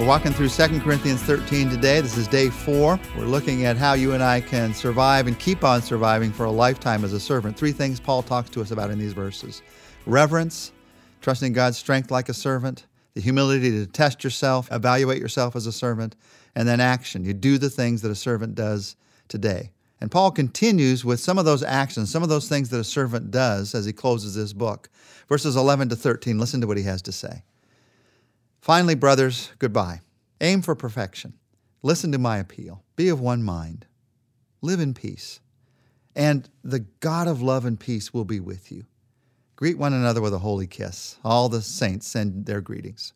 We're walking through 2 Corinthians 13 today. This is day four. We're looking at how you and I can survive and keep on surviving for a lifetime as a servant. Three things Paul talks to us about in these verses reverence, trusting God's strength like a servant, the humility to test yourself, evaluate yourself as a servant, and then action. You do the things that a servant does today. And Paul continues with some of those actions, some of those things that a servant does as he closes this book. Verses 11 to 13, listen to what he has to say. Finally, brothers, goodbye. Aim for perfection. Listen to my appeal. Be of one mind. Live in peace. And the God of love and peace will be with you. Greet one another with a holy kiss. All the saints send their greetings.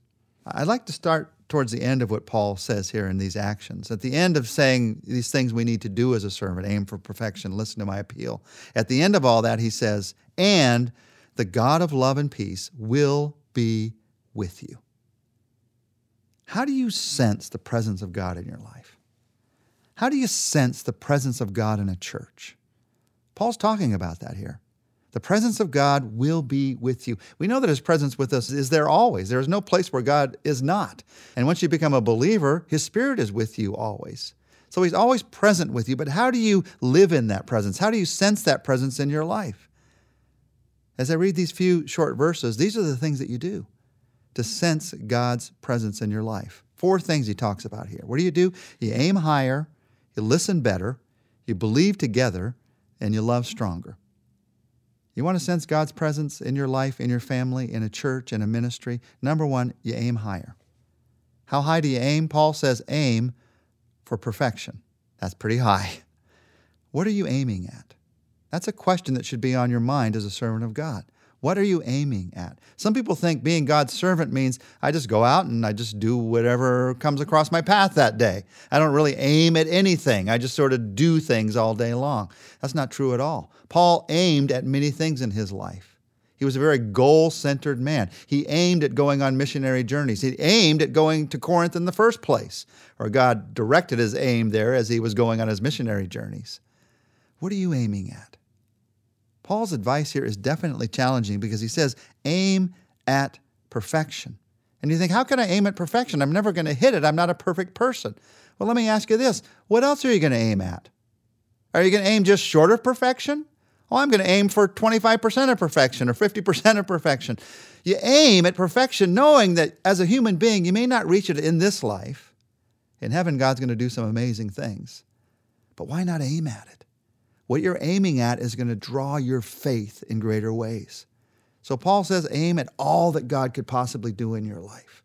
I'd like to start towards the end of what Paul says here in these actions. At the end of saying these things we need to do as a servant, aim for perfection, listen to my appeal. At the end of all that, he says, and the God of love and peace will be with you. How do you sense the presence of God in your life? How do you sense the presence of God in a church? Paul's talking about that here. The presence of God will be with you. We know that His presence with us is there always. There is no place where God is not. And once you become a believer, His Spirit is with you always. So He's always present with you. But how do you live in that presence? How do you sense that presence in your life? As I read these few short verses, these are the things that you do to sense God's presence in your life. Four things he talks about here. What do you do? You aim higher, you listen better, you believe together, and you love stronger. You want to sense God's presence in your life, in your family, in a church, in a ministry? Number one, you aim higher. How high do you aim? Paul says aim for perfection. That's pretty high. What are you aiming at? That's a question that should be on your mind as a servant of God. What are you aiming at? Some people think being God's servant means I just go out and I just do whatever comes across my path that day. I don't really aim at anything. I just sort of do things all day long. That's not true at all. Paul aimed at many things in his life. He was a very goal centered man. He aimed at going on missionary journeys. He aimed at going to Corinth in the first place, or God directed his aim there as he was going on his missionary journeys. What are you aiming at? Paul's advice here is definitely challenging because he says, aim at perfection. And you think, how can I aim at perfection? I'm never going to hit it. I'm not a perfect person. Well, let me ask you this what else are you going to aim at? Are you going to aim just short of perfection? Oh, I'm going to aim for 25% of perfection or 50% of perfection. You aim at perfection knowing that as a human being, you may not reach it in this life. In heaven, God's going to do some amazing things. But why not aim at it? What you're aiming at is going to draw your faith in greater ways. So Paul says, aim at all that God could possibly do in your life.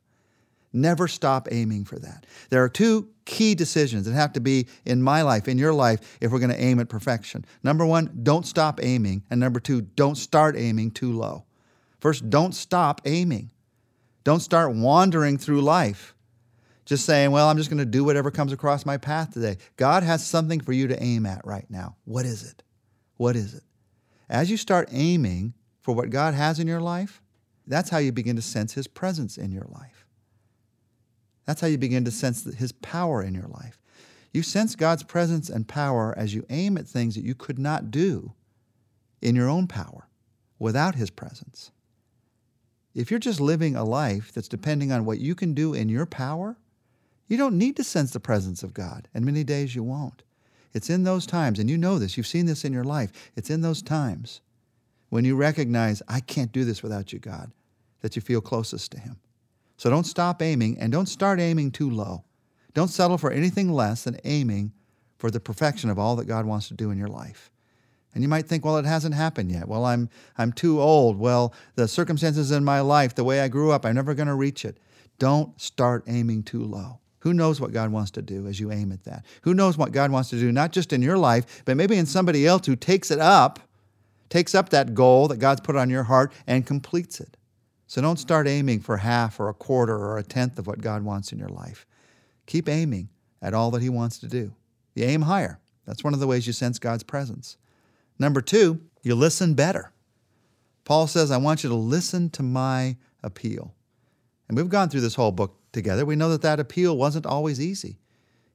Never stop aiming for that. There are two key decisions that have to be in my life, in your life, if we're going to aim at perfection. Number one, don't stop aiming. And number two, don't start aiming too low. First, don't stop aiming. Don't start wandering through life just saying, well, I'm just going to do whatever comes across my path today. God has something for you to aim at right now. What is it? What is it? As you start aiming for what God has in your life, that's how you begin to sense His presence in your life. That's how you begin to sense His power in your life. You sense God's presence and power as you aim at things that you could not do in your own power without His presence. If you're just living a life that's depending on what you can do in your power, you don't need to sense the presence of God, and many days you won't. It's in those times, and you know this, you've seen this in your life. It's in those times when you recognize, I can't do this without you, God, that you feel closest to Him. So don't stop aiming and don't start aiming too low. Don't settle for anything less than aiming for the perfection of all that God wants to do in your life. And you might think, well, it hasn't happened yet. Well, I'm, I'm too old. Well, the circumstances in my life, the way I grew up, I'm never going to reach it. Don't start aiming too low. Who knows what God wants to do as you aim at that? Who knows what God wants to do, not just in your life, but maybe in somebody else who takes it up, takes up that goal that God's put on your heart and completes it. So don't start aiming for half or a quarter or a tenth of what God wants in your life. Keep aiming at all that He wants to do. You aim higher. That's one of the ways you sense God's presence. Number two, you listen better. Paul says, I want you to listen to my appeal. And we've gone through this whole book together, we know that that appeal wasn't always easy.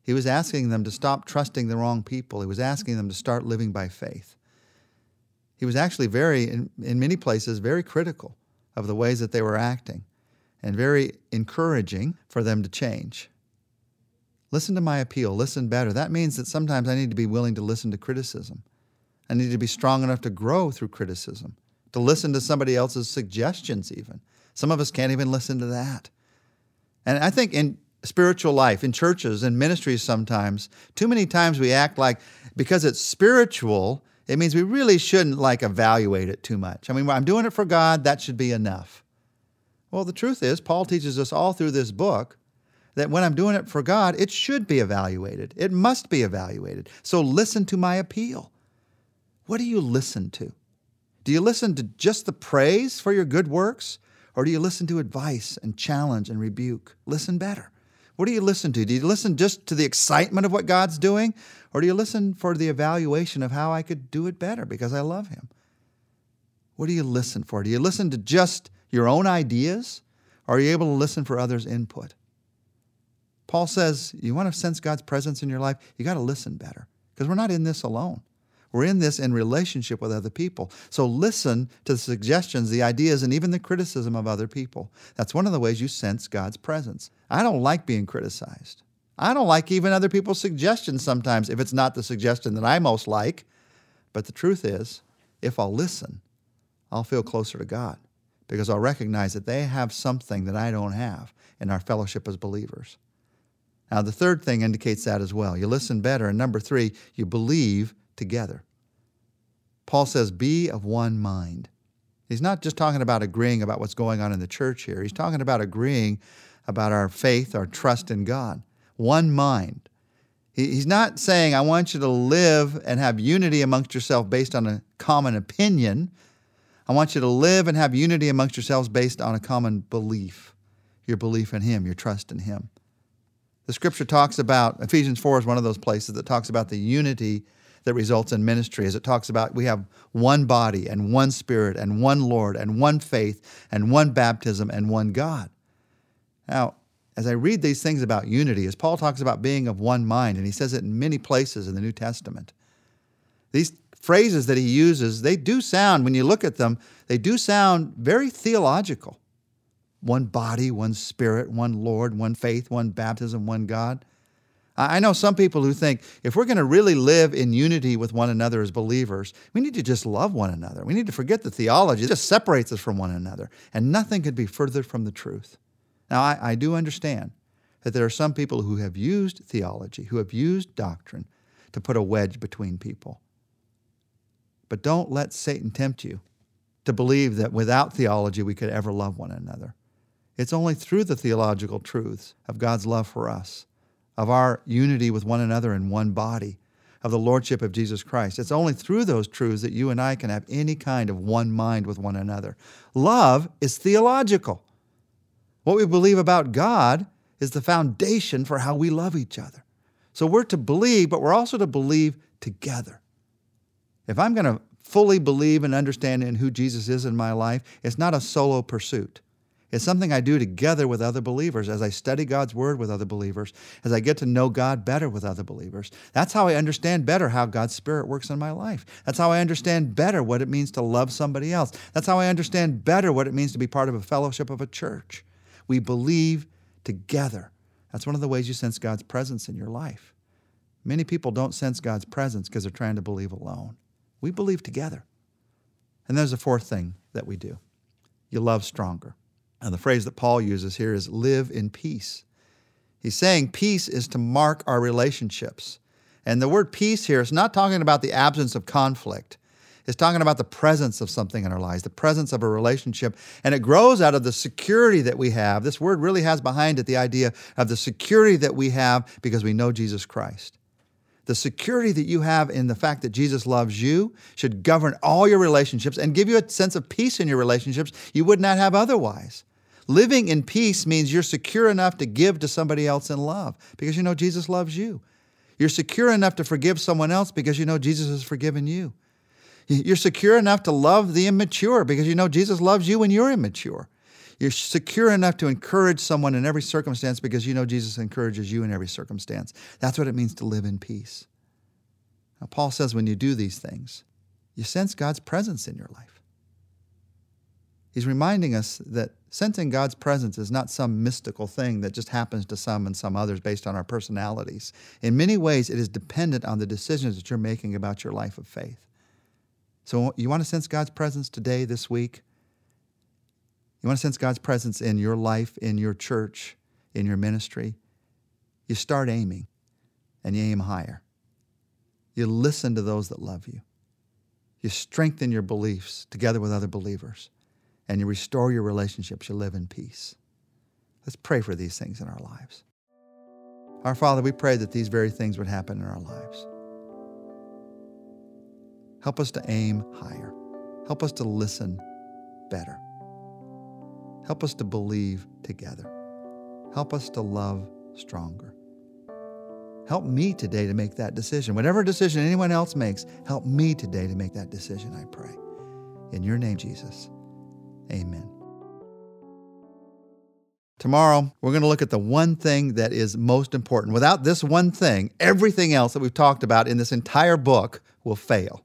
He was asking them to stop trusting the wrong people. He was asking them to start living by faith. He was actually very, in, in many places, very critical of the ways that they were acting. and very encouraging for them to change. Listen to my appeal, listen better. That means that sometimes I need to be willing to listen to criticism. I need to be strong enough to grow through criticism, to listen to somebody else's suggestions, even. Some of us can't even listen to that. And I think in spiritual life, in churches and ministries, sometimes, too many times we act like because it's spiritual, it means we really shouldn't like evaluate it too much. I mean, I'm doing it for God, that should be enough. Well, the truth is, Paul teaches us all through this book that when I'm doing it for God, it should be evaluated. It must be evaluated. So listen to my appeal. What do you listen to? Do you listen to just the praise for your good works? Or do you listen to advice and challenge and rebuke? Listen better. What do you listen to? Do you listen just to the excitement of what God's doing? Or do you listen for the evaluation of how I could do it better because I love Him? What do you listen for? Do you listen to just your own ideas? Or are you able to listen for others' input? Paul says, you want to sense God's presence in your life? You got to listen better because we're not in this alone. We're in this in relationship with other people. So listen to the suggestions, the ideas, and even the criticism of other people. That's one of the ways you sense God's presence. I don't like being criticized. I don't like even other people's suggestions sometimes if it's not the suggestion that I most like. But the truth is, if I'll listen, I'll feel closer to God because I'll recognize that they have something that I don't have in our fellowship as believers. Now, the third thing indicates that as well. You listen better. And number three, you believe together. Paul says, Be of one mind. He's not just talking about agreeing about what's going on in the church here. He's talking about agreeing about our faith, our trust in God. One mind. He's not saying, I want you to live and have unity amongst yourself based on a common opinion. I want you to live and have unity amongst yourselves based on a common belief, your belief in Him, your trust in Him. The scripture talks about, Ephesians 4 is one of those places that talks about the unity that results in ministry as it talks about we have one body and one spirit and one Lord and one faith and one baptism and one God. Now, as I read these things about unity, as Paul talks about being of one mind, and he says it in many places in the New Testament, these phrases that he uses, they do sound, when you look at them, they do sound very theological. One body, one spirit, one Lord, one faith, one baptism, one God. I know some people who think if we're going to really live in unity with one another as believers, we need to just love one another. We need to forget the theology. It just separates us from one another. And nothing could be further from the truth. Now, I, I do understand that there are some people who have used theology, who have used doctrine to put a wedge between people. But don't let Satan tempt you to believe that without theology we could ever love one another. It's only through the theological truths of God's love for us of our unity with one another in one body, of the Lordship of Jesus Christ. It's only through those truths that you and I can have any kind of one mind with one another. Love is theological. What we believe about God is the foundation for how we love each other. So we're to believe, but we're also to believe together. If I'm going to fully believe and understand in who Jesus is in my life, it's not a solo pursuit. It's something I do together with other believers as I study God's Word with other believers, as I get to know God better with other believers. That's how I understand better how God's Spirit works in my life. That's how I understand better what it means to love somebody else. That's how I understand better what it means to be part of a fellowship of a church. We believe together. That's one of the ways you sense God's presence in your life. Many people don't sense God's presence because they're trying to believe alone. We believe together. And there's a fourth thing that we do you love stronger. And the phrase that Paul uses here is live in peace. He's saying peace is to mark our relationships. And the word peace here is not talking about the absence of conflict. It's talking about the presence of something in our lives, the presence of a relationship. And it grows out of the security that we have. This word really has behind it the idea of the security that we have because we know Jesus Christ. The security that you have in the fact that Jesus loves you should govern all your relationships and give you a sense of peace in your relationships you would not have otherwise. Living in peace means you're secure enough to give to somebody else in love because you know Jesus loves you. You're secure enough to forgive someone else because you know Jesus has forgiven you. You're secure enough to love the immature because you know Jesus loves you when you're immature. You're secure enough to encourage someone in every circumstance because you know Jesus encourages you in every circumstance. That's what it means to live in peace. Now, Paul says when you do these things, you sense God's presence in your life. He's reminding us that sensing God's presence is not some mystical thing that just happens to some and some others based on our personalities. In many ways, it is dependent on the decisions that you're making about your life of faith. So, you want to sense God's presence today, this week? You want to sense God's presence in your life, in your church, in your ministry? You start aiming and you aim higher. You listen to those that love you. You strengthen your beliefs together with other believers and you restore your relationships, you live in peace. Let's pray for these things in our lives. Our Father, we pray that these very things would happen in our lives. Help us to aim higher. Help us to listen better. Help us to believe together. Help us to love stronger. Help me today to make that decision. Whatever decision anyone else makes, help me today to make that decision, I pray. In your name, Jesus. Amen. Tomorrow, we're going to look at the one thing that is most important. Without this one thing, everything else that we've talked about in this entire book will fail.